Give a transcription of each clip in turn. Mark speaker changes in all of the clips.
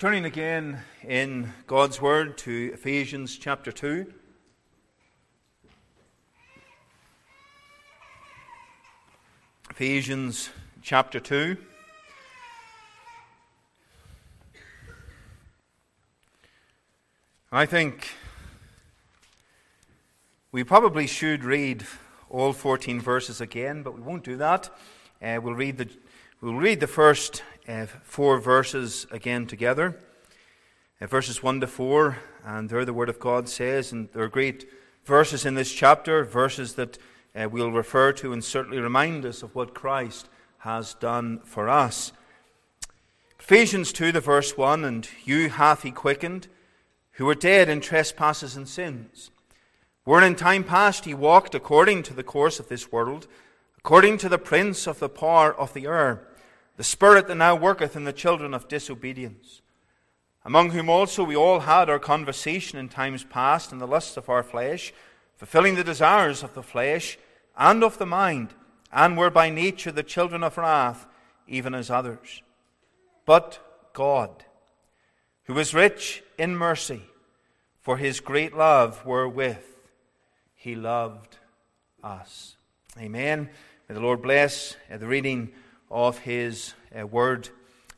Speaker 1: Turning again in God's Word to Ephesians chapter 2. Ephesians chapter 2. I think we probably should read all 14 verses again, but we won't do that. Uh, we'll, read the, we'll read the first uh, four verses again together. Uh, verses 1 to 4, and there the Word of God says, and there are great verses in this chapter, verses that uh, we'll refer to and certainly remind us of what Christ has done for us. Ephesians 2, the verse 1, and you hath he quickened, who were dead in trespasses and sins. Wherein in time past he walked according to the course of this world, according to the prince of the power of the air the Spirit that now worketh in the children of disobedience, among whom also we all had our conversation in times past in the lusts of our flesh, fulfilling the desires of the flesh and of the mind, and were by nature the children of wrath, even as others. But God, who is rich in mercy, for his great love wherewith he loved us. Amen. May the Lord bless the reading of His uh, word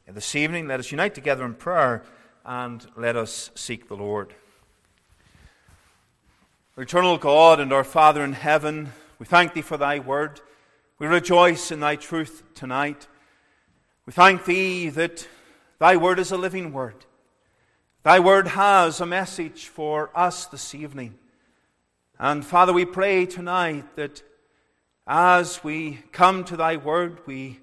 Speaker 1: this evening. Let us unite together in prayer and let us seek the Lord. Eternal God and our Father in heaven, we thank Thee for Thy word. We rejoice in Thy truth tonight. We thank Thee that Thy word is a living word. Thy word has a message for us this evening. And Father, we pray tonight that as we come to Thy word, we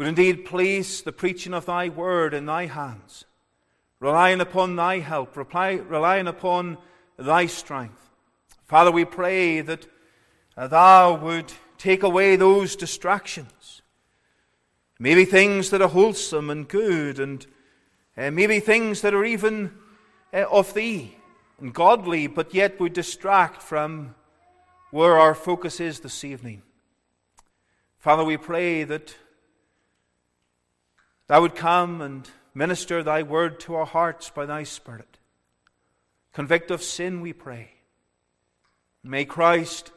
Speaker 1: would indeed place the preaching of thy word in thy hands, relying upon thy help, relying upon thy strength. Father, we pray that uh, thou would take away those distractions. Maybe things that are wholesome and good, and uh, maybe things that are even uh, of thee and godly, but yet would distract from where our focus is this evening. Father, we pray that Thou would come and minister thy word to our hearts by thy Spirit. Convict of sin, we pray. May Christ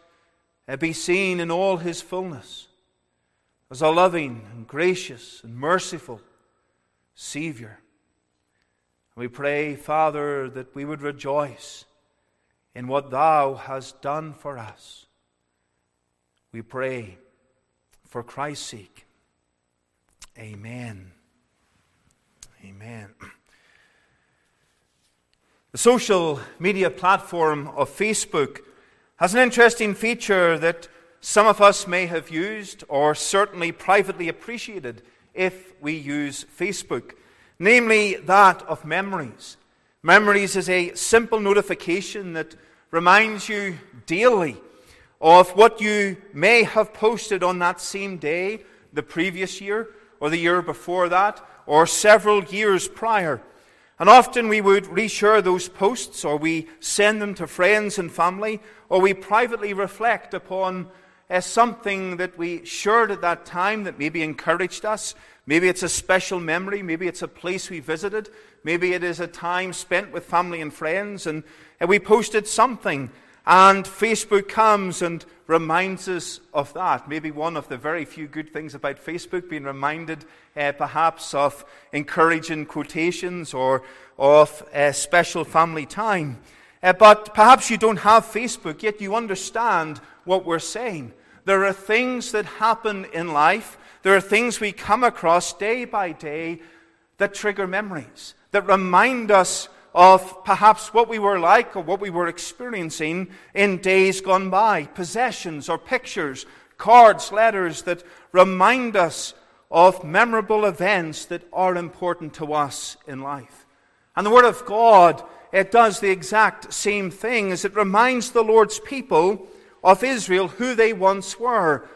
Speaker 1: be seen in all his fullness as a loving and gracious and merciful Savior. We pray, Father, that we would rejoice in what Thou hast done for us. We pray for Christ's sake. Amen. Amen. The social media platform of Facebook has an interesting feature that some of us may have used or certainly privately appreciated if we use Facebook, namely that of memories. Memories is a simple notification that reminds you daily of what you may have posted on that same day, the previous year, or the year before that, or several years prior. And often we would reshare those posts, or we send them to friends and family, or we privately reflect upon uh, something that we shared at that time that maybe encouraged us. Maybe it's a special memory. Maybe it's a place we visited. Maybe it is a time spent with family and friends, and uh, we posted something. And Facebook comes and reminds us of that. Maybe one of the very few good things about Facebook, being reminded uh, perhaps of encouraging quotations or of a special family time. Uh, but perhaps you don't have Facebook, yet you understand what we're saying. There are things that happen in life, there are things we come across day by day that trigger memories, that remind us of perhaps what we were like or what we were experiencing in days gone by. Possessions or pictures, cards, letters that remind us of memorable events that are important to us in life. And the Word of God, it does the exact same thing as it reminds the Lord's people of Israel who they once were,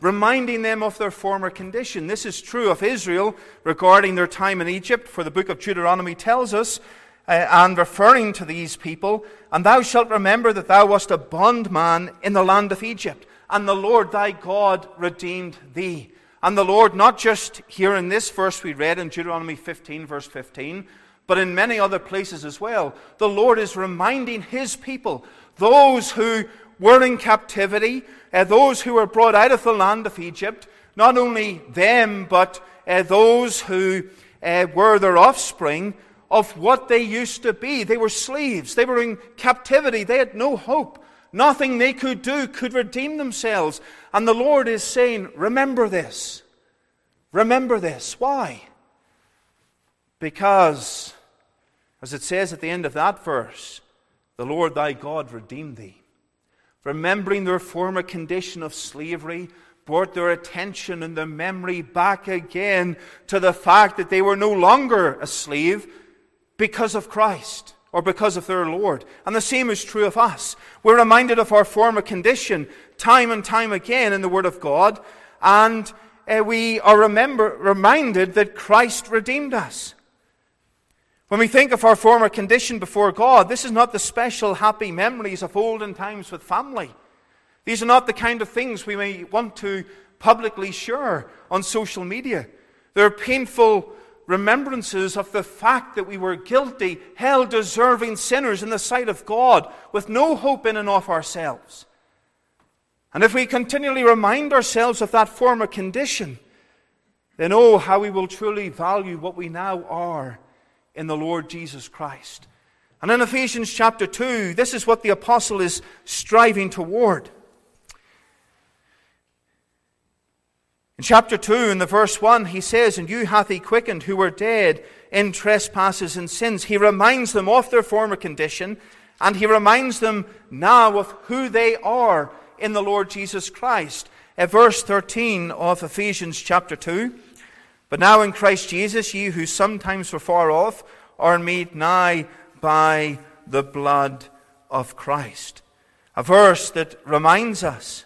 Speaker 1: reminding them of their former condition. This is true of Israel regarding their time in Egypt, for the book of Deuteronomy tells us and referring to these people, and thou shalt remember that thou wast a bondman in the land of Egypt, and the Lord thy God redeemed thee. And the Lord, not just here in this verse we read in Deuteronomy 15, verse 15, but in many other places as well, the Lord is reminding his people, those who were in captivity, uh, those who were brought out of the land of Egypt, not only them, but uh, those who uh, were their offspring, of what they used to be. They were slaves, they were in captivity, they had no hope. Nothing they could do could redeem themselves. And the Lord is saying, Remember this. Remember this. Why? Because, as it says at the end of that verse, the Lord thy God redeemed thee. Remembering their former condition of slavery, brought their attention and their memory back again to the fact that they were no longer a slave because of Christ or because of their Lord. And the same is true of us. We're reminded of our former condition time and time again in the Word of God, and uh, we are remember, reminded that Christ redeemed us. When we think of our former condition before God, this is not the special happy memories of olden times with family. These are not the kind of things we may want to publicly share on social media. They're painful remembrances of the fact that we were guilty, hell deserving sinners in the sight of God with no hope in and of ourselves. And if we continually remind ourselves of that former condition, then oh, how we will truly value what we now are in the Lord Jesus Christ. And in Ephesians chapter 2, this is what the apostle is striving toward. In chapter 2, in the verse 1, he says, And you hath he quickened who were dead in trespasses and sins. He reminds them of their former condition, and he reminds them now of who they are in the Lord Jesus Christ. Uh, verse 13 of Ephesians chapter 2. But now in Christ Jesus, ye who sometimes were far off are made nigh by the blood of Christ. A verse that reminds us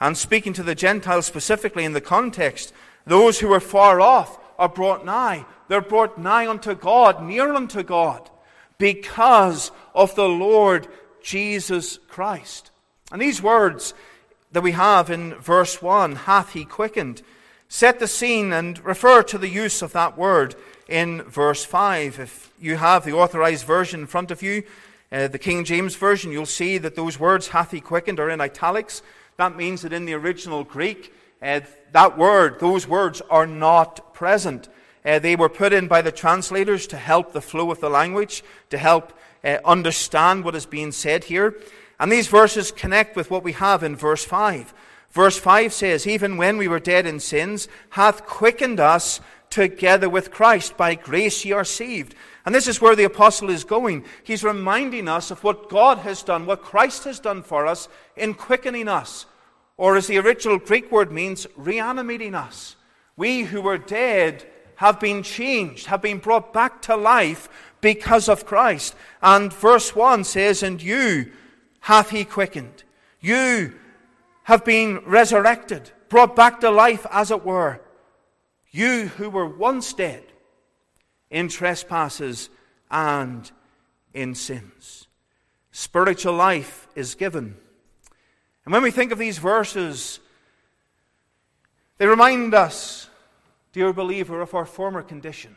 Speaker 1: and speaking to the Gentiles specifically in the context, those who are far off are brought nigh. They're brought nigh unto God, near unto God, because of the Lord Jesus Christ. And these words that we have in verse 1, hath he quickened, set the scene and refer to the use of that word in verse 5. If you have the authorized version in front of you, uh, the King James Version, you'll see that those words, hath he quickened, are in italics. That means that in the original Greek, uh, that word, those words are not present. Uh, they were put in by the translators to help the flow of the language, to help uh, understand what is being said here. And these verses connect with what we have in verse 5. Verse 5 says, Even when we were dead in sins, hath quickened us together with Christ. By grace ye are saved. And this is where the apostle is going. He's reminding us of what God has done, what Christ has done for us in quickening us. Or as the original Greek word means, reanimating us. We who were dead have been changed, have been brought back to life because of Christ. And verse 1 says, And you hath he quickened. You have been resurrected, brought back to life, as it were. You who were once dead in trespasses and in sins. Spiritual life is given. And when we think of these verses, they remind us, dear believer, of our former condition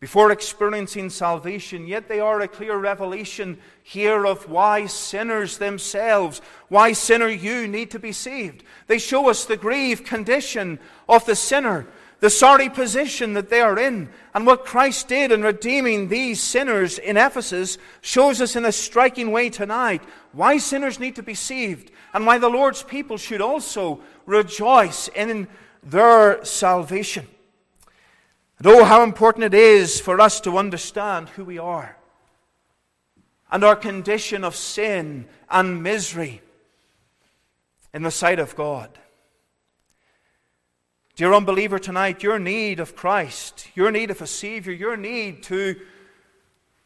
Speaker 1: before experiencing salvation, yet they are a clear revelation here of why sinners themselves, why sinner you need to be saved. They show us the grave condition of the sinner, the sorry position that they are in, and what Christ did in redeeming these sinners in Ephesus shows us in a striking way tonight why sinners need to be saved, and why the Lord's people should also rejoice in their salvation. And oh, how important it is for us to understand who we are and our condition of sin and misery in the sight of God. Dear unbeliever, tonight, your need of Christ, your need of a Savior, your need to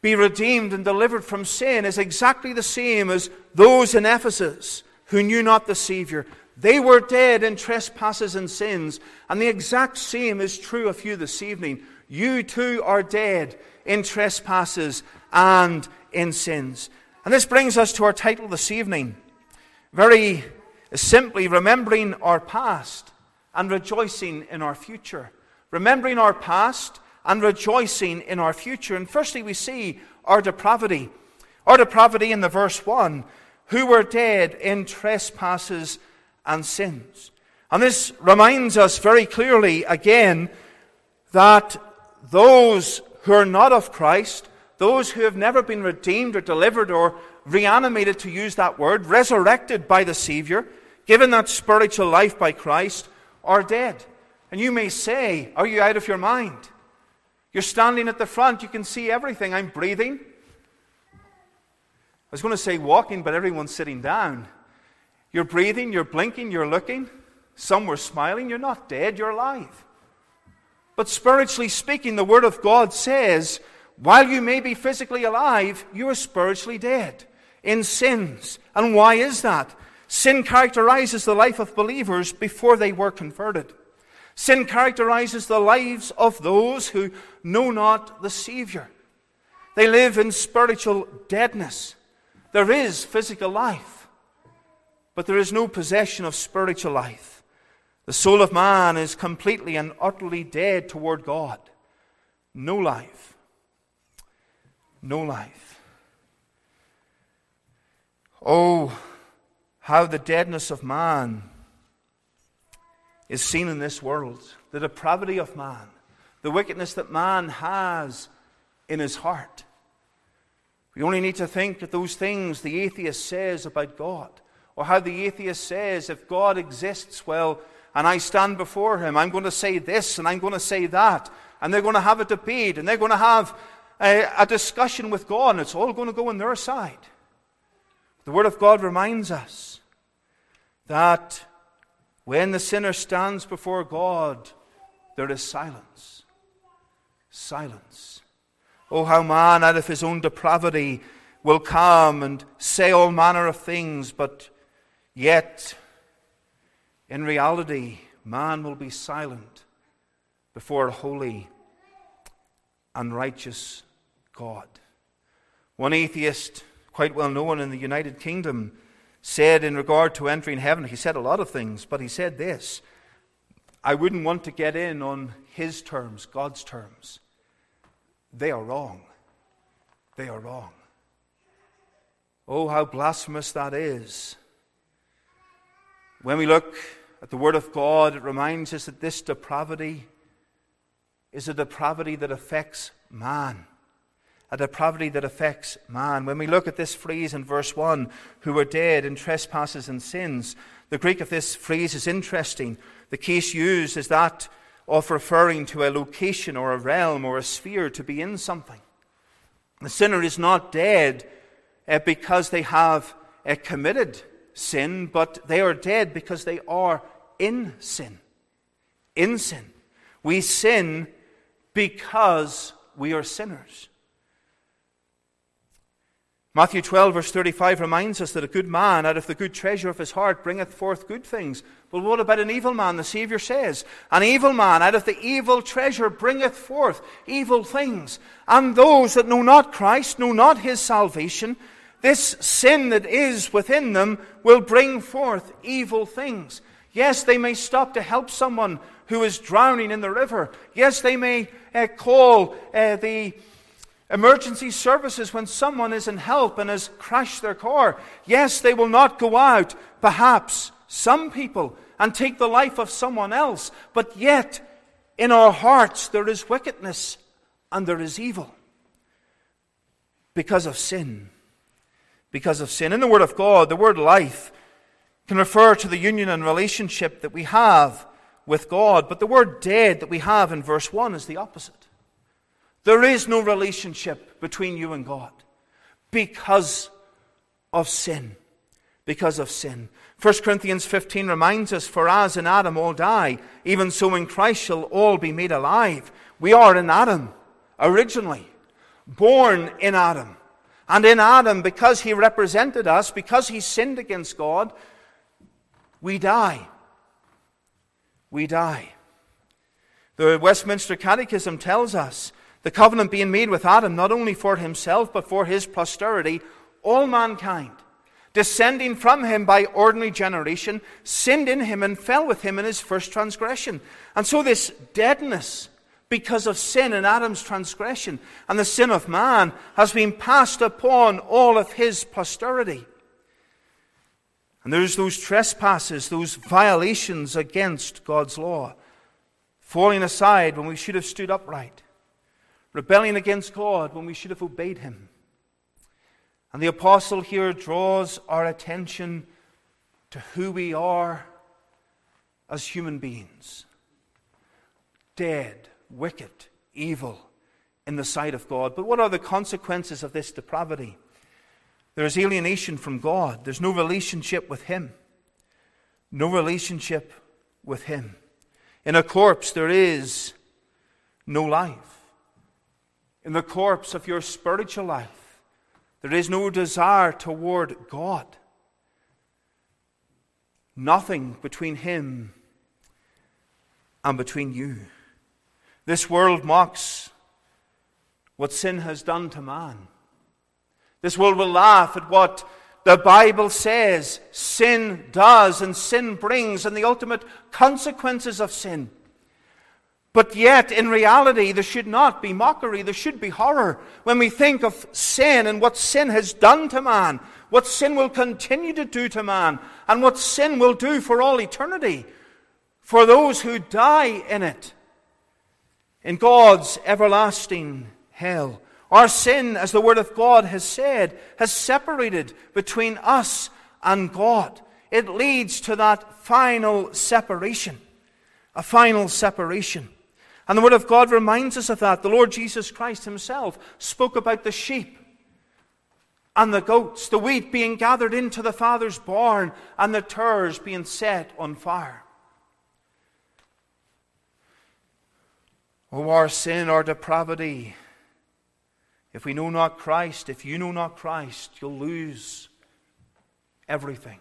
Speaker 1: be redeemed and delivered from sin is exactly the same as those in Ephesus who knew not the Savior. They were dead in trespasses and sins. And the exact same is true of you this evening. You too are dead in trespasses and in sins. And this brings us to our title this evening. Very simply, remembering our past and rejoicing in our future. Remembering our past and rejoicing in our future. And firstly, we see our depravity. Our depravity in the verse 1 who were dead in trespasses and sins. And this reminds us very clearly again that those who are not of Christ, those who have never been redeemed or delivered or reanimated, to use that word, resurrected by the Savior, given that spiritual life by Christ, are dead. And you may say, Are you out of your mind? You're standing at the front, you can see everything. I'm breathing. I was going to say walking, but everyone's sitting down. You're breathing, you're blinking, you're looking. Some were smiling. You're not dead, you're alive. But spiritually speaking, the Word of God says, while you may be physically alive, you are spiritually dead in sins. And why is that? Sin characterizes the life of believers before they were converted. Sin characterizes the lives of those who know not the Savior. They live in spiritual deadness. There is physical life, but there is no possession of spiritual life. The soul of man is completely and utterly dead toward God. No life. No life. Oh, how the deadness of man is seen in this world. The depravity of man. The wickedness that man has in his heart. We only need to think of those things the atheist says about God. Or how the atheist says, if God exists, well, and I stand before him, I'm going to say this and I'm going to say that. And they're going to have a debate and they're going to have a, a discussion with God, and it's all going to go on their side. The Word of God reminds us that when the sinner stands before God, there is silence. Silence. Oh, how man, out of his own depravity, will come and say all manner of things, but yet in reality, man will be silent before a holy and righteous God. One atheist, quite well known in the United Kingdom, said in regard to entering heaven, he said a lot of things, but he said this I wouldn't want to get in on his terms, God's terms. They are wrong. They are wrong. Oh, how blasphemous that is. When we look at the Word of God, it reminds us that this depravity is a depravity that affects man. A depravity that affects man. When we look at this phrase in verse 1, who were dead in trespasses and sins, the Greek of this phrase is interesting. The case used is that of referring to a location or a realm or a sphere to be in something. The sinner is not dead uh, because they have uh, committed sin, but they are dead because they are in sin. In sin. We sin because we are sinners. Matthew 12, verse 35 reminds us that a good man out of the good treasure of his heart bringeth forth good things. Well, what about an evil man? The Savior says, An evil man out of the evil treasure bringeth forth evil things. And those that know not Christ, know not his salvation, this sin that is within them will bring forth evil things. Yes, they may stop to help someone who is drowning in the river. Yes, they may uh, call uh, the emergency services when someone is in help and has crashed their car. Yes, they will not go out, perhaps, some people, and take the life of someone else. But yet, in our hearts, there is wickedness and there is evil because of sin. Because of sin. In the Word of God, the word life can refer to the union and relationship that we have with God, but the word dead that we have in verse 1 is the opposite. There is no relationship between you and God because of sin. Because of sin. 1 Corinthians 15 reminds us, For as in Adam all die, even so in Christ shall all be made alive. We are in Adam originally, born in Adam. And in Adam, because he represented us, because he sinned against God, we die. We die. The Westminster Catechism tells us the covenant being made with Adam not only for himself but for his posterity, all mankind. descending from him by ordinary generation, sinned in him and fell with him in his first transgression. And so, this deadness because of sin and Adam's transgression and the sin of man has been passed upon all of his posterity. And there's those trespasses, those violations against God's law, falling aside when we should have stood upright, rebelling against God when we should have obeyed him. And the apostle here draws our attention to who we are as human beings dead, wicked, evil in the sight of God. But what are the consequences of this depravity? There is alienation from God, there's no relationship with Him. No relationship with Him. In a corpse, there is no life. In the corpse of your spiritual life, there is no desire toward God. Nothing between Him and between you. This world mocks what sin has done to man. This world will laugh at what the Bible says sin does and sin brings and the ultimate consequences of sin. But yet, in reality, there should not be mockery, there should be horror when we think of sin and what sin has done to man, what sin will continue to do to man, and what sin will do for all eternity for those who die in it in God's everlasting hell. Our sin, as the Word of God has said, has separated between us and God. It leads to that final separation. A final separation. And the Word of God reminds us of that. The Lord Jesus Christ Himself spoke about the sheep and the goats, the wheat being gathered into the Father's barn, and the tares being set on fire. Oh, our sin, our depravity. If we know not Christ, if you know not Christ, you'll lose everything.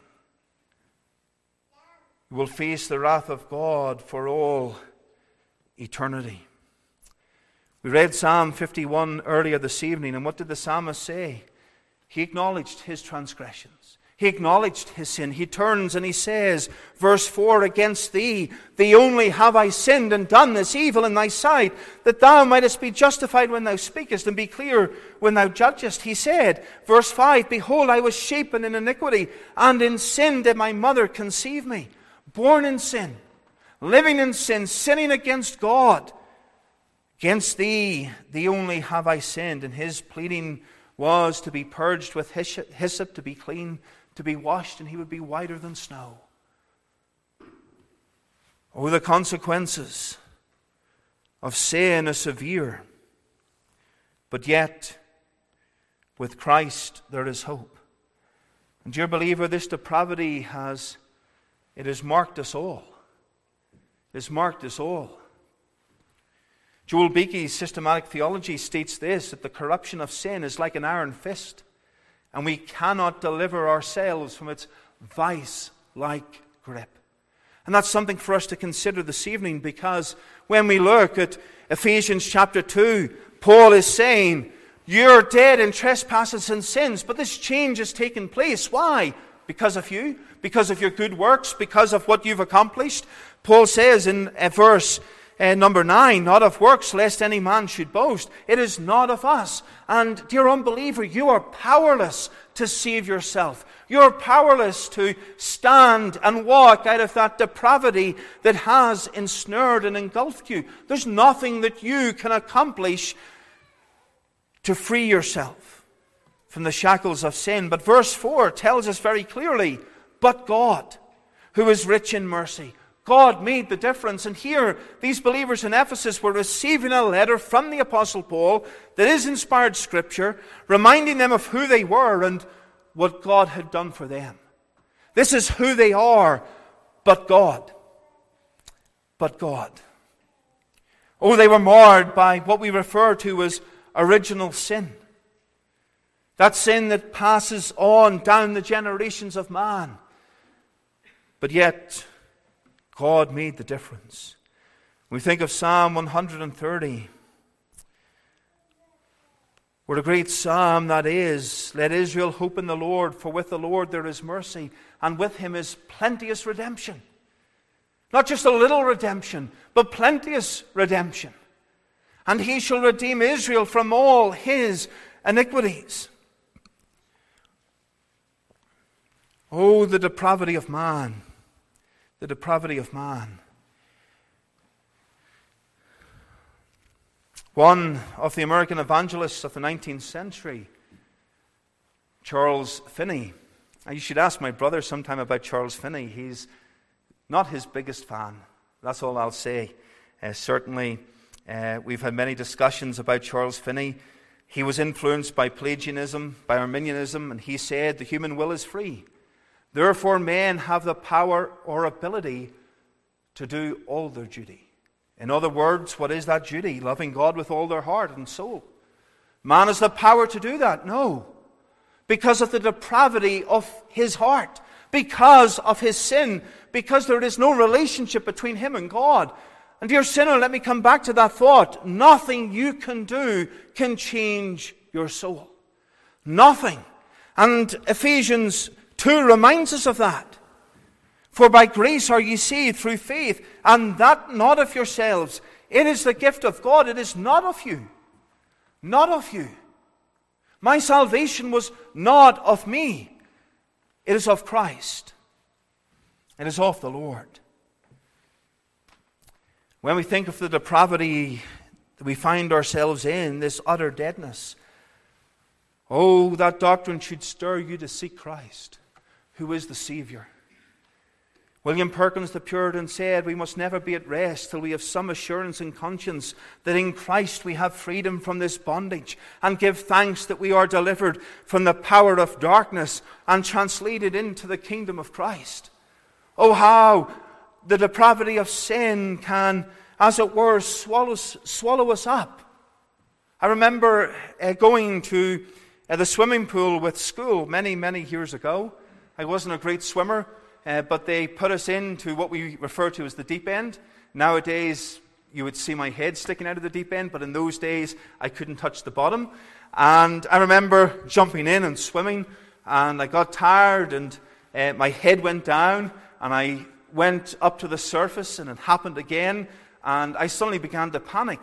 Speaker 1: You will face the wrath of God for all eternity. We read Psalm 51 earlier this evening, and what did the psalmist say? He acknowledged his transgressions. He acknowledged his sin. He turns and he says, verse 4 Against thee, thee only have I sinned and done this evil in thy sight, that thou mightest be justified when thou speakest and be clear when thou judgest. He said, verse 5 Behold, I was shapen in iniquity, and in sin did my mother conceive me. Born in sin, living in sin, sinning against God. Against thee, thee only have I sinned. And his pleading was to be purged with hyssop, to be clean to be washed, and he would be whiter than snow. Oh, the consequences of sin are severe. But yet, with Christ, there is hope. And dear believer, this depravity has it has marked us all. Has marked us all. Joel Beeke's systematic theology states this that the corruption of sin is like an iron fist and we cannot deliver ourselves from its vice like grip. And that's something for us to consider this evening because when we look at Ephesians chapter 2, Paul is saying, You're dead in trespasses and sins, but this change has taken place. Why? Because of you? Because of your good works? Because of what you've accomplished? Paul says in verse uh, number nine, not of works, lest any man should boast. It is not of us. And, dear unbeliever, you are powerless to save yourself. You're powerless to stand and walk out of that depravity that has ensnared and engulfed you. There's nothing that you can accomplish to free yourself from the shackles of sin. But verse 4 tells us very clearly, but God, who is rich in mercy, God made the difference. And here, these believers in Ephesus were receiving a letter from the Apostle Paul that is inspired scripture, reminding them of who they were and what God had done for them. This is who they are, but God. But God. Oh, they were marred by what we refer to as original sin. That sin that passes on down the generations of man. But yet, God made the difference. We think of Psalm 130. What a great psalm that is. Let Israel hope in the Lord, for with the Lord there is mercy, and with him is plenteous redemption. Not just a little redemption, but plenteous redemption. And he shall redeem Israel from all his iniquities. Oh, the depravity of man. The depravity of man. One of the American evangelists of the 19th century, Charles Finney. You should ask my brother sometime about Charles Finney. He's not his biggest fan. That's all I'll say. Uh, certainly, uh, we've had many discussions about Charles Finney. He was influenced by Pelagianism, by Arminianism, and he said the human will is free. Therefore, men have the power or ability to do all their duty. In other words, what is that duty? Loving God with all their heart and soul. Man has the power to do that? No. Because of the depravity of his heart, because of his sin, because there is no relationship between him and God. And, dear sinner, let me come back to that thought. Nothing you can do can change your soul. Nothing. And Ephesians 2 reminds us of that. For by grace are ye saved through faith, and that not of yourselves. It is the gift of God, it is not of you. Not of you. My salvation was not of me, it is of Christ. It is of the Lord. When we think of the depravity that we find ourselves in, this utter deadness, oh, that doctrine should stir you to seek Christ, who is the Savior. William Perkins the Puritan said, We must never be at rest till we have some assurance in conscience that in Christ we have freedom from this bondage, and give thanks that we are delivered from the power of darkness and translated into the kingdom of Christ. Oh, how the depravity of sin can, as it were, swallow, swallow us up. I remember uh, going to uh, the swimming pool with school many, many years ago. I wasn't a great swimmer uh, but they put us into what we refer to as the deep end. Nowadays, you would see my head sticking out of the deep end, but in those days, I couldn't touch the bottom. And I remember jumping in and swimming, and I got tired, and uh, my head went down, and I went up to the surface, and it happened again, and I suddenly began to panic.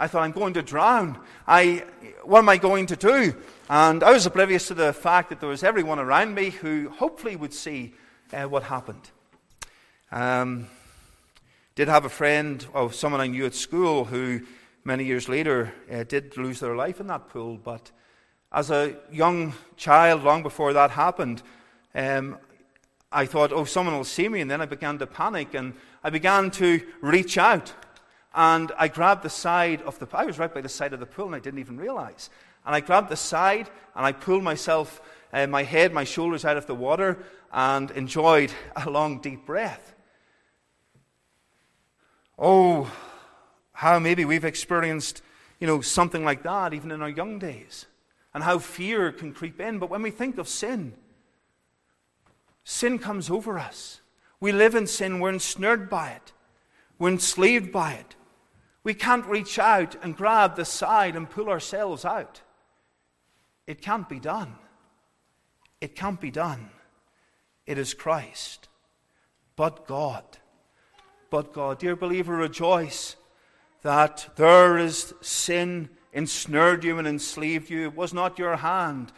Speaker 1: I thought, I'm going to drown. I, what am I going to do? And I was oblivious to the fact that there was everyone around me who hopefully would see uh, what happened. Um, did have a friend of someone I knew at school who many years later uh, did lose their life in that pool. But as a young child, long before that happened, um, I thought, oh, someone will see me. And then I began to panic and I began to reach out. And I grabbed the side of the I was right by the side of the pool and I didn't even realize. And I grabbed the side and I pulled myself, uh, my head, my shoulders out of the water and enjoyed a long, deep breath. Oh, how maybe we've experienced, you know, something like that even in our young days, and how fear can creep in. But when we think of sin, sin comes over us. We live in sin, we're ensnared by it, we're enslaved by it. We can't reach out and grab the side and pull ourselves out. It can't be done. It can't be done. It is Christ. But God. But God. Dear believer, rejoice that there is sin ensnared you and enslaved you. It was not your hand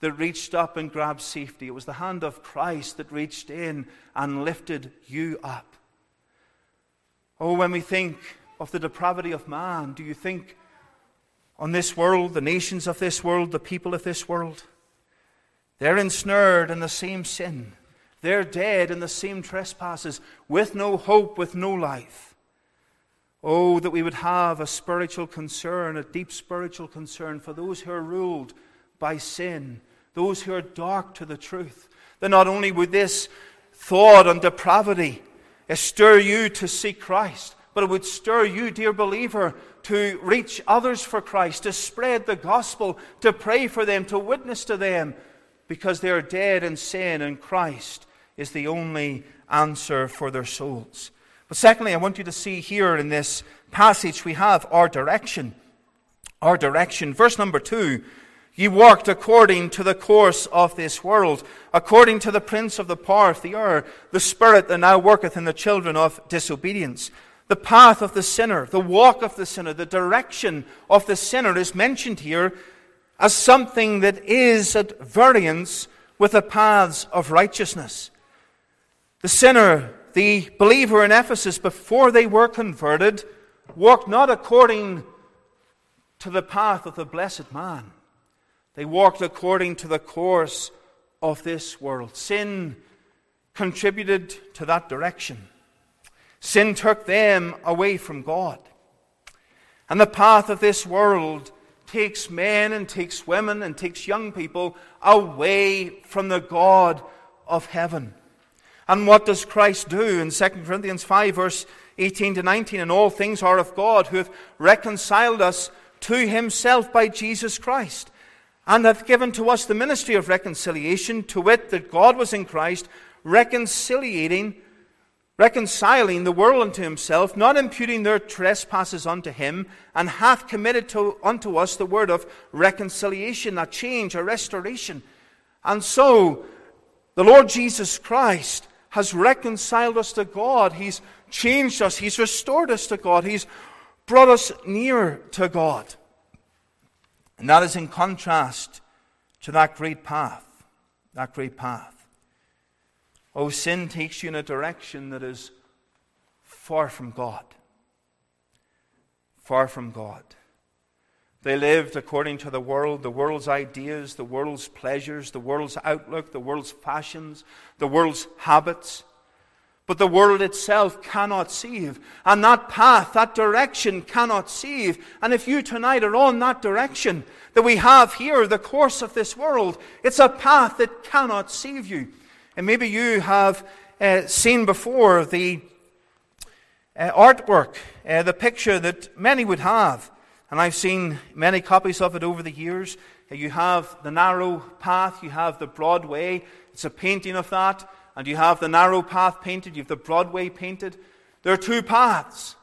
Speaker 1: that reached up and grabbed safety, it was the hand of Christ that reached in and lifted you up. Oh, when we think of the depravity of man, do you think on this world, the nations of this world, the people of this world? They're ensnared in the same sin. They're dead in the same trespasses, with no hope, with no life. Oh, that we would have a spiritual concern, a deep spiritual concern for those who are ruled by sin, those who are dark to the truth. That not only would this thought on depravity eh, stir you to seek Christ, but it would stir you, dear believer, to reach others for Christ, to spread the gospel, to pray for them, to witness to them, because they are dead in sin and Christ is the only answer for their souls. But secondly, I want you to see here in this passage we have our direction. our direction. Verse number two Ye walked according to the course of this world, according to the prince of the power of the air, the spirit that now worketh in the children of disobedience. The path of the sinner, the walk of the sinner, the direction of the sinner is mentioned here as something that is at variance with the paths of righteousness. The sinner, the believer in Ephesus, before they were converted, walked not according to the path of the blessed man they walked according to the course of this world. Sin contributed to that direction. Sin took them away from God. And the path of this world takes men and takes women and takes young people away from the God of heaven. And what does Christ do in 2 Corinthians 5, verse 18 to 19? And all things are of God, who hath reconciled us to himself by Jesus Christ and hath given to us the ministry of reconciliation, to wit, that God was in Christ, reconciliating, reconciling the world unto himself, not imputing their trespasses unto him, and hath committed to, unto us the word of reconciliation, a change, a restoration. And so, the Lord Jesus Christ has reconciled us to God. He's changed us. He's restored us to God. He's brought us near to God. And that is in contrast to that great path. That great path. Oh, sin takes you in a direction that is far from God. Far from God. They lived according to the world, the world's ideas, the world's pleasures, the world's outlook, the world's fashions, the world's habits. But the world itself cannot save. And that path, that direction cannot save. And if you tonight are on that direction that we have here, the course of this world, it's a path that cannot save you. And maybe you have uh, seen before the uh, artwork, uh, the picture that many would have. And I've seen many copies of it over the years. Uh, you have the narrow path, you have the broad way. It's a painting of that and you have the narrow path painted, you have the broad way painted. There are two paths.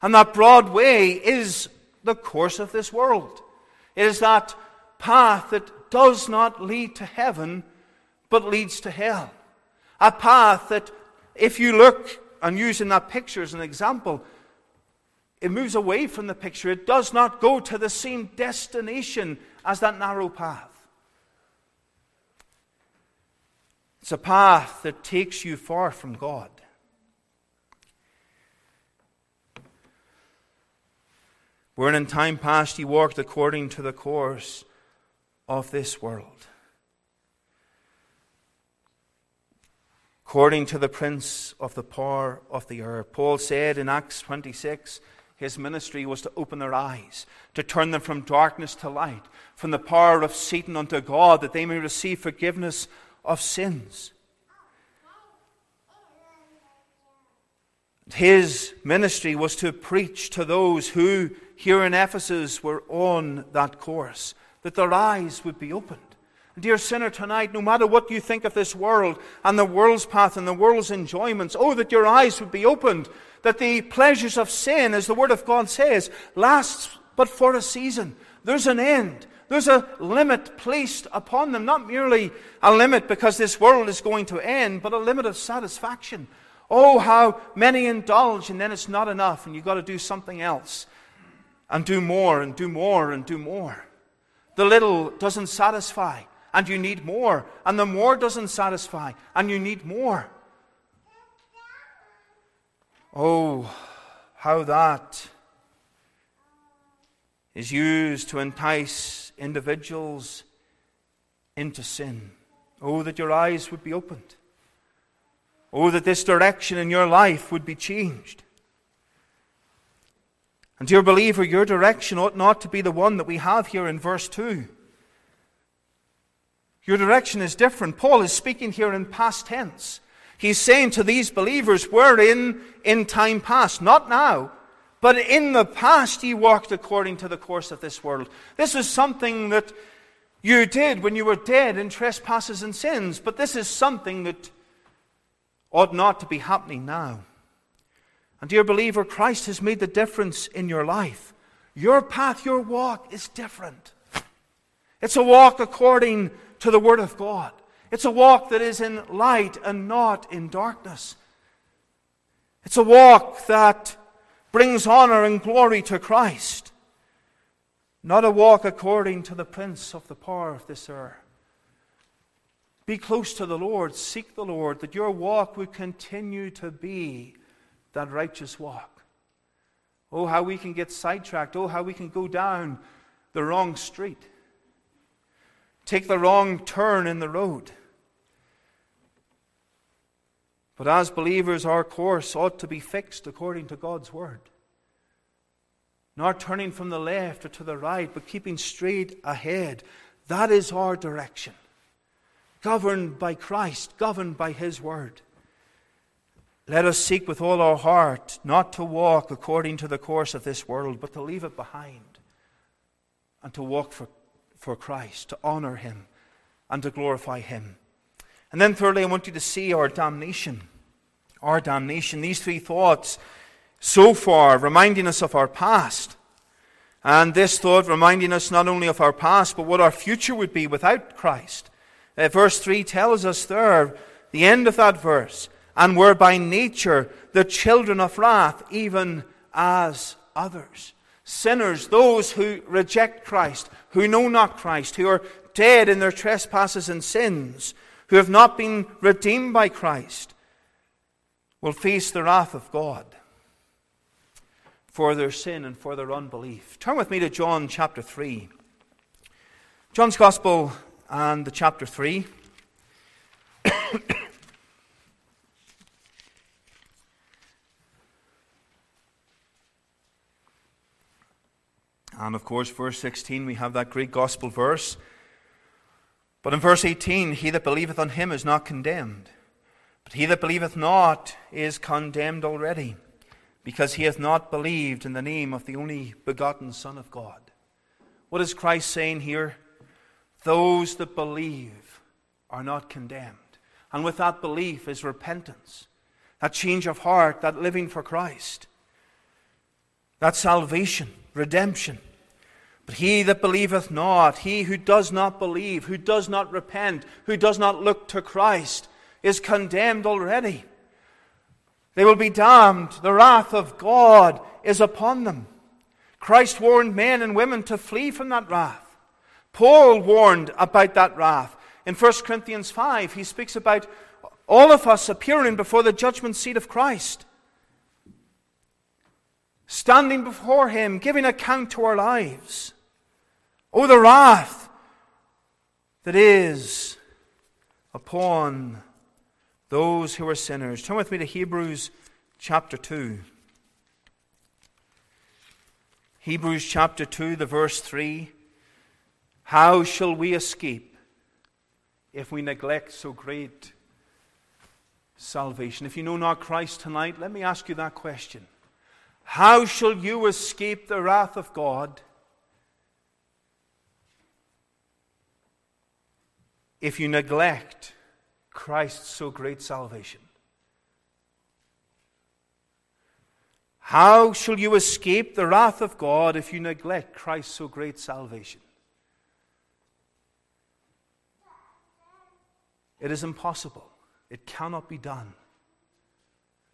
Speaker 1: And that broad way is the course of this world. It is that path that does not lead to heaven, but leads to hell. A path that, if you look and use in that picture as an example, it moves away from the picture. It does not go to the same destination as that narrow path. It's a path that takes you far from God. Wherein in time past he walked according to the course of this world. According to the prince of the power of the earth. Paul said in Acts 26, his ministry was to open their eyes, to turn them from darkness to light, from the power of Satan unto God, that they may receive forgiveness of sins. His ministry was to preach to those who here in Ephesus were on that course, that their eyes would be opened. Dear sinner, tonight, no matter what you think of this world and the world's path and the world's enjoyments, oh, that your eyes would be opened, that the pleasures of sin, as the Word of God says, lasts but for a season. There's an end. There's a limit placed upon them, not merely a limit because this world is going to end, but a limit of satisfaction. Oh, how many indulge, and then it's not enough, and you've got to do something else, and do more, and do more, and do more. The little doesn't satisfy, and you need more, and the more doesn't satisfy, and you need more. Oh, how that is used to entice individuals into sin. Oh, that your eyes would be opened. Oh, that this direction in your life would be changed. And, dear believer, your direction ought not to be the one that we have here in verse 2. Your direction is different. Paul is speaking here in past tense. He's saying to these believers, we're in, in time past, not now, but in the past, ye walked according to the course of this world. This is something that you did when you were dead in trespasses and sins, but this is something that ought not to be happening now. And, dear believer, Christ has made the difference in your life. Your path, your walk is different. It's a walk according to the Word of God. It's a walk that is in light and not in darkness. It's a walk that brings honor and glory to Christ, not a walk according to the prince of the power of this earth. Be close to the Lord, seek the Lord, that your walk would continue to be that righteous walk. Oh, how we can get sidetracked. Oh, how we can go down the wrong street, take the wrong turn in the road. But as believers, our course ought to be fixed according to God's word. Not turning from the left or to the right, but keeping straight ahead. That is our direction. Governed by Christ, governed by His word. Let us seek with all our heart not to walk according to the course of this world, but to leave it behind and to walk for, for Christ, to honor Him and to glorify Him. And then, thirdly, I want you to see our damnation. Our damnation. These three thoughts so far reminding us of our past. And this thought reminding us not only of our past, but what our future would be without Christ. Uh, verse 3 tells us there, the end of that verse, and were by nature the children of wrath, even as others. Sinners, those who reject Christ, who know not Christ, who are dead in their trespasses and sins, who have not been redeemed by Christ will face the wrath of God for their sin and for their unbelief. Turn with me to John chapter 3. John's Gospel and the chapter 3. and of course, verse 16, we have that great gospel verse but in verse 18, he that believeth on him is not condemned. But he that believeth not is condemned already, because he hath not believed in the name of the only begotten Son of God. What is Christ saying here? Those that believe are not condemned. And with that belief is repentance, that change of heart, that living for Christ, that salvation, redemption. But he that believeth not, he who does not believe, who does not repent, who does not look to Christ, is condemned already. They will be damned. The wrath of God is upon them. Christ warned men and women to flee from that wrath. Paul warned about that wrath. In 1 Corinthians 5, he speaks about all of us appearing before the judgment seat of Christ, standing before him, giving account to our lives. Oh, the wrath that is upon those who are sinners. Turn with me to Hebrews chapter 2. Hebrews chapter 2, the verse 3. How shall we escape if we neglect so great salvation? If you know not Christ tonight, let me ask you that question. How shall you escape the wrath of God if you neglect Christ's so great salvation? How shall you escape the wrath of God if you neglect Christ's so great salvation? It is impossible. It cannot be done.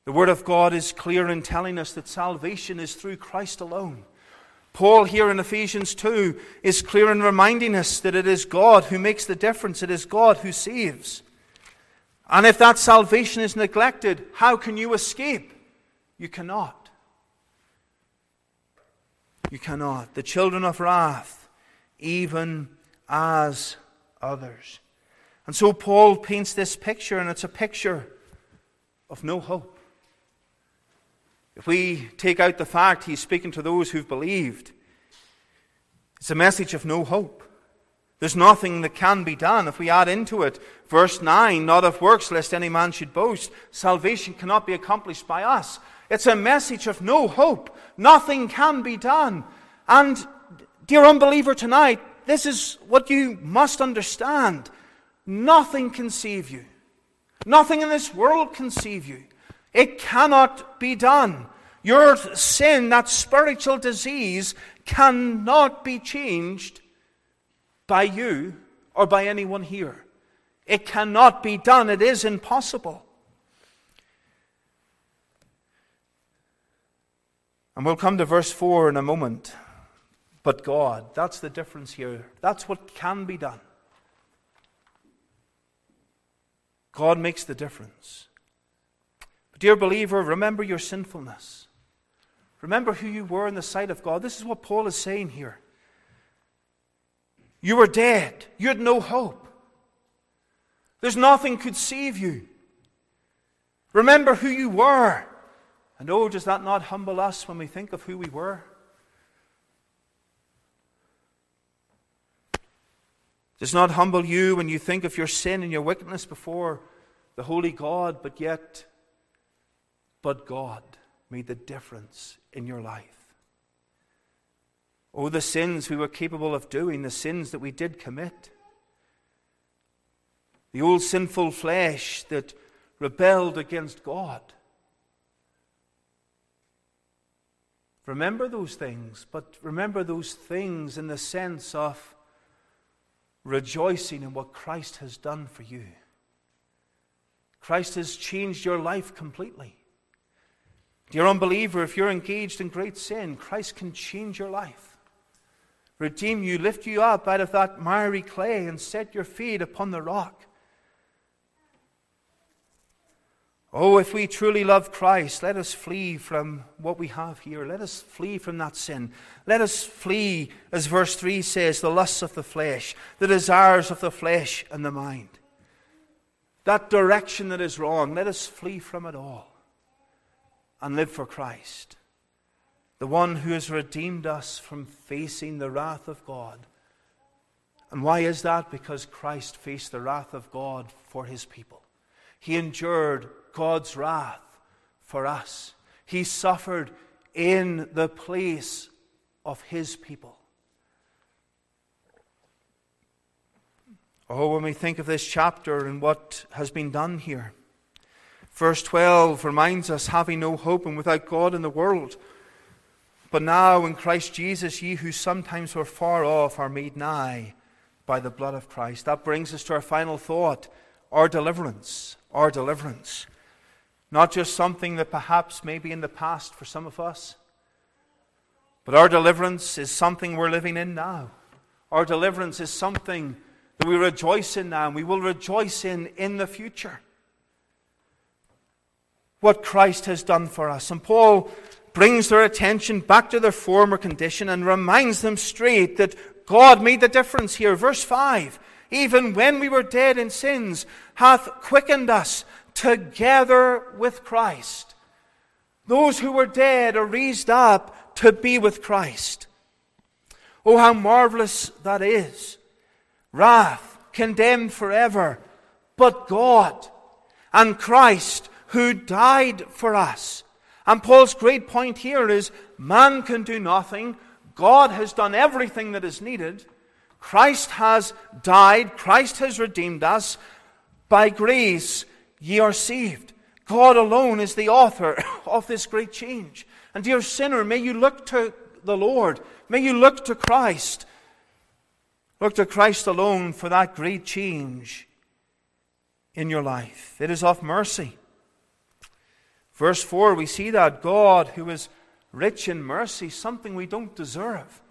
Speaker 1: The Word of God is clear in telling us that salvation is through Christ alone. Paul, here in Ephesians 2, is clear in reminding us that it is God who makes the difference, it is God who saves. And if that salvation is neglected, how can you escape? You cannot. You cannot. The children of wrath, even as others. And so Paul paints this picture, and it's a picture of no hope. If we take out the fact he's speaking to those who've believed, it's a message of no hope. There's nothing that can be done. If we add into it, verse 9, not of works, lest any man should boast, salvation cannot be accomplished by us. It's a message of no hope. Nothing can be done. And, dear unbeliever, tonight, this is what you must understand. Nothing can save you. Nothing in this world can save you. It cannot be done. Your sin, that spiritual disease, cannot be changed by you or by anyone here. It cannot be done, it is impossible. And we'll come to verse 4 in a moment. But God, that's the difference here. That's what can be done. God makes the difference. Dear believer, remember your sinfulness. Remember who you were in the sight of God. This is what Paul is saying here. You were dead, you had no hope. There's nothing could save you. Remember who you were. And oh, does that not humble us when we think of who we were? Does not humble you when you think of your sin and your wickedness before the holy God, but yet, but God made the difference in your life. Oh, the sins we were capable of doing, the sins that we did commit. The old sinful flesh that rebelled against God. Remember those things, but remember those things in the sense of rejoicing in what Christ has done for you. Christ has changed your life completely. Dear unbeliever, if you're engaged in great sin, Christ can change your life, redeem you, lift you up out of that miry clay, and set your feet upon the rock. Oh, if we truly love Christ, let us flee from what we have here. Let us flee from that sin. Let us flee, as verse 3 says, the lusts of the flesh, the desires of the flesh and the mind. That direction that is wrong, let us flee from it all and live for Christ, the one who has redeemed us from facing the wrath of God. And why is that? Because Christ faced the wrath of God for his people. He endured God's wrath for us. He suffered in the place of his people. Oh, when we think of this chapter and what has been done here, verse 12 reminds us having no hope and without God in the world. But now in Christ Jesus, ye who sometimes were far off are made nigh by the blood of Christ. That brings us to our final thought our deliverance. Our deliverance. Not just something that perhaps may be in the past for some of us, but our deliverance is something we're living in now. Our deliverance is something that we rejoice in now and we will rejoice in in the future. What Christ has done for us. And Paul brings their attention back to their former condition and reminds them straight that God made the difference here. Verse 5 Even when we were dead in sins, hath quickened us together with Christ. Those who were dead are raised up to be with Christ. Oh, how marvelous that is! Wrath, condemned forever, but God and Christ who died for us. And Paul's great point here is man can do nothing, God has done everything that is needed. Christ has died, Christ has redeemed us. By grace, ye are saved. God alone is the author of this great change. And dear sinner, may you look to the Lord. May you look to Christ. Look to Christ alone for that great change in your life. It is of mercy. Verse 4, we see that God, who is rich in mercy, something we don't deserve.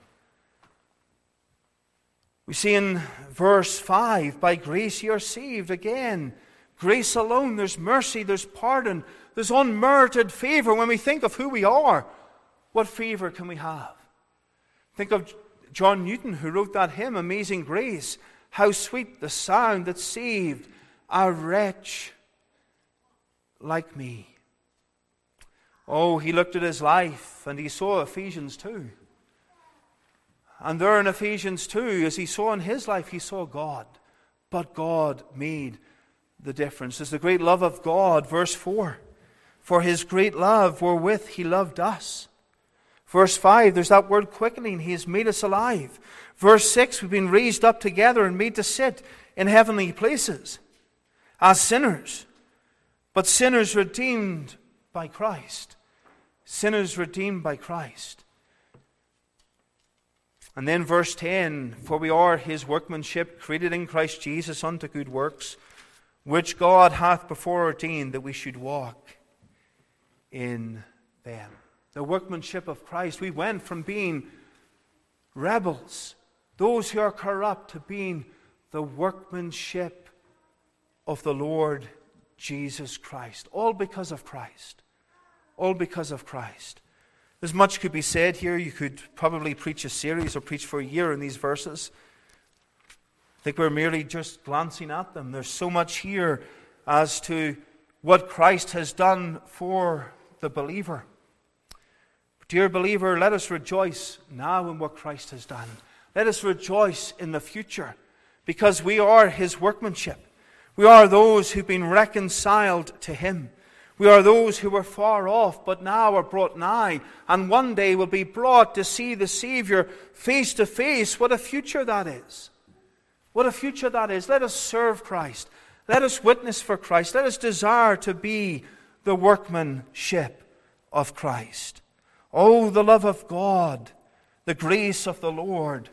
Speaker 1: We see in verse 5, by grace you are saved. Again, Grace alone. There's mercy, there's pardon, there's unmerited favor. When we think of who we are, what favor can we have? Think of John Newton, who wrote that hymn, Amazing Grace. How sweet the sound that saved a wretch like me. Oh, he looked at his life and he saw Ephesians 2. And there in Ephesians 2, as he saw in his life, he saw God. But God made the difference. It's the great love of God, verse 4. For his great love wherewith he loved us. Verse 5, there's that word quickening. He has made us alive. Verse 6, we've been raised up together and made to sit in heavenly places as sinners. But sinners redeemed by Christ. Sinners redeemed by Christ. And then verse 10 For we are his workmanship, created in Christ Jesus unto good works, which God hath before ordained that we should walk in them. The workmanship of Christ. We went from being rebels, those who are corrupt, to being the workmanship of the Lord Jesus Christ. All because of Christ. All because of Christ. There's much could be said here. You could probably preach a series or preach for a year in these verses. I think we're merely just glancing at them. There's so much here as to what Christ has done for the believer. Dear believer, let us rejoice now in what Christ has done. Let us rejoice in the future because we are his workmanship. We are those who've been reconciled to him. We are those who were far off, but now are brought nigh, and one day will be brought to see the Savior face to face. What a future that is! What a future that is. Let us serve Christ. Let us witness for Christ. Let us desire to be the workmanship of Christ. Oh, the love of God, the grace of the Lord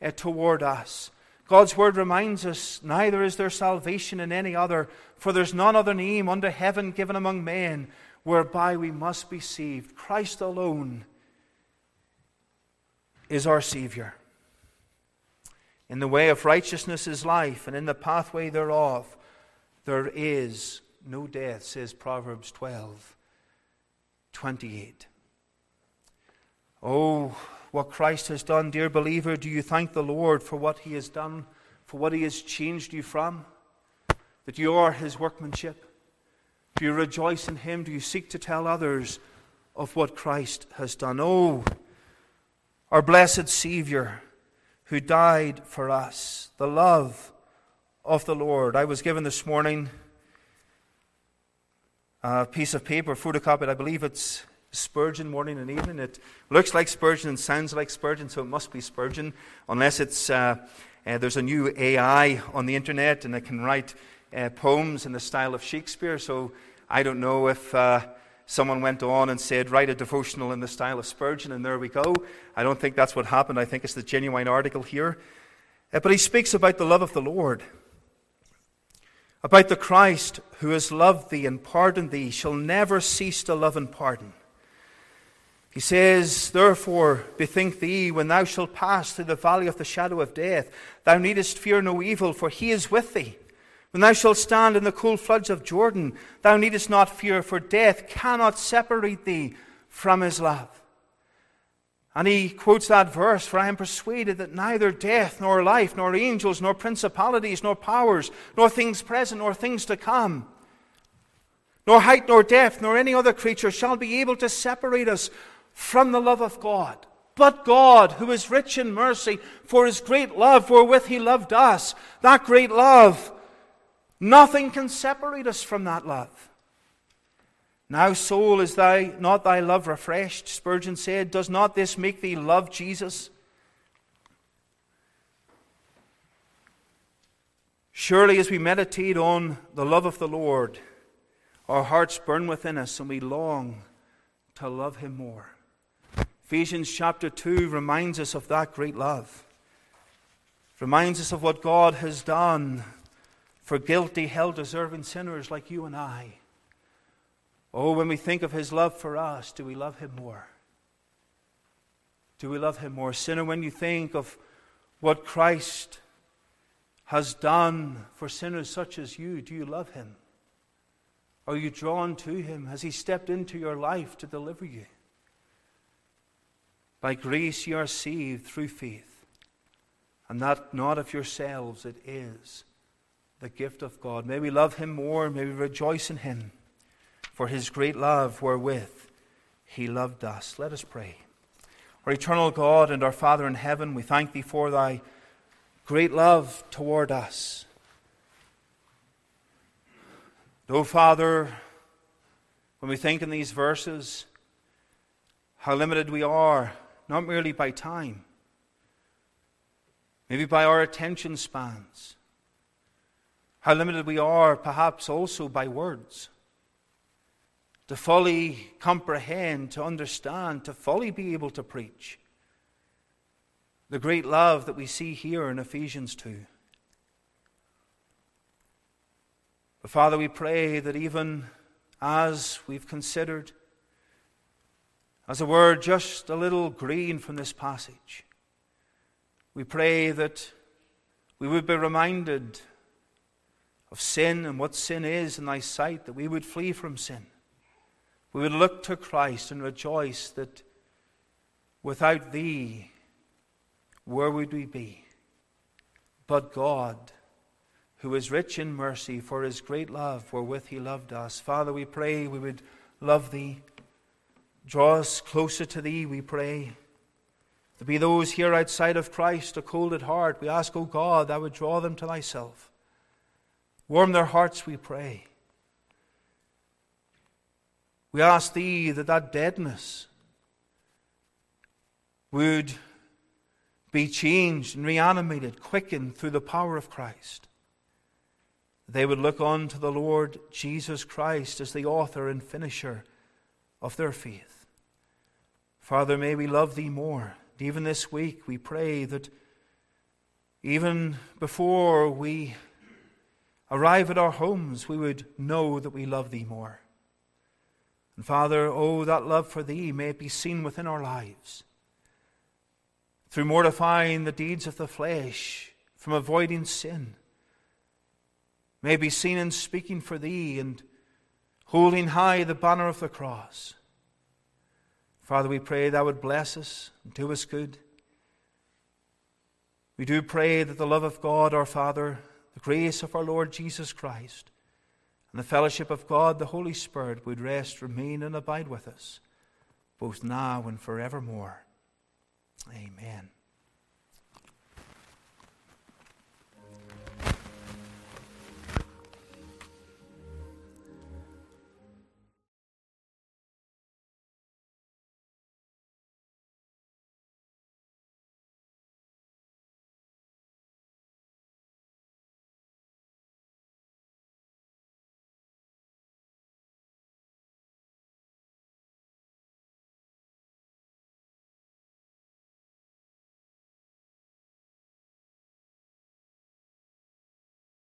Speaker 1: uh, toward us. God's word reminds us neither is there salvation in any other, for there's none other name under heaven given among men whereby we must be saved. Christ alone is our Savior. In the way of righteousness is life, and in the pathway thereof there is no death, says Proverbs 12 28. Oh, what Christ has done, dear believer, do you thank the Lord for what He has done, for what He has changed you from? That you are His workmanship? Do you rejoice in Him? Do you seek to tell others of what Christ has done? Oh, our blessed Savior who died for us, the love of the Lord. I was given this morning a piece of paper, photocopied, I believe it's Spurgeon morning and evening. It looks like Spurgeon and sounds like Spurgeon, so it must be Spurgeon, unless it's uh, uh, there's a new AI on the internet and it can write uh, poems in the style of Shakespeare. So I don't know if uh, someone went on and said, write a devotional in the style of Spurgeon, and there we go. I don't think that's what happened. I think it's the genuine article here. Uh, but he speaks about the love of the Lord about the Christ who has loved thee and pardoned thee, shall never cease to love and pardon. He says, Therefore, bethink thee, when thou shalt pass through the valley of the shadow of death, thou needest fear no evil, for he is with thee. When thou shalt stand in the cool floods of Jordan, thou needest not fear, for death cannot separate thee from his love. And he quotes that verse For I am persuaded that neither death, nor life, nor angels, nor principalities, nor powers, nor things present, nor things to come, nor height, nor depth, nor any other creature shall be able to separate us from the love of God. But God, who is rich in mercy, for his great love wherewith he loved us, that great love, nothing can separate us from that love. Now, soul, is thy not thy love refreshed? Spurgeon said, Does not this make thee love Jesus? Surely, as we meditate on the love of the Lord, our hearts burn within us and we long to love him more. Ephesians chapter 2 reminds us of that great love, reminds us of what God has done for guilty, hell deserving sinners like you and I. Oh, when we think of his love for us, do we love him more? Do we love him more? Sinner, when you think of what Christ has done for sinners such as you, do you love him? Are you drawn to him? Has he stepped into your life to deliver you? By grace you are saved through faith, and that not of yourselves, it is the gift of God. May we love him more, may we rejoice in him for his great love wherewith he loved us. Let us pray. Our eternal God and our Father in heaven, we thank thee for thy great love toward us. Oh, Father, when we think in these verses how limited we are not merely by time, maybe by our attention spans. How limited we are, perhaps also by words. To fully comprehend, to understand, to fully be able to preach the great love that we see here in Ephesians 2. But Father, we pray that even as we've considered, as a word just a little green from this passage, we pray that we would be reminded of sin and what sin is in thy sight, that we would flee from sin. We would look to Christ and rejoice that without thee, where would we be? But God, who is rich in mercy for his great love wherewith he loved us. Father, we pray we would love thee. Draw us closer to thee, we pray. To be those here outside of Christ, a cold at heart, we ask, O God, thou would draw them to thyself. Warm their hearts, we pray. We ask thee that that deadness would be changed and reanimated, quickened through the power of Christ. They would look on to the Lord Jesus Christ as the author and finisher of their faith. Father, may we love thee more. And even this week, we pray that even before we arrive at our homes, we would know that we love thee more. And Father, oh, that love for thee may it be seen within our lives through mortifying the deeds of the flesh, from avoiding sin, may be seen in speaking for thee and holding high the banner of the cross. Father, we pray thou would bless us and do us good. We do pray that the love of God our Father, the grace of our Lord Jesus Christ, and the fellowship of God the Holy Spirit would rest, remain, and abide with us, both now and forevermore. Amen.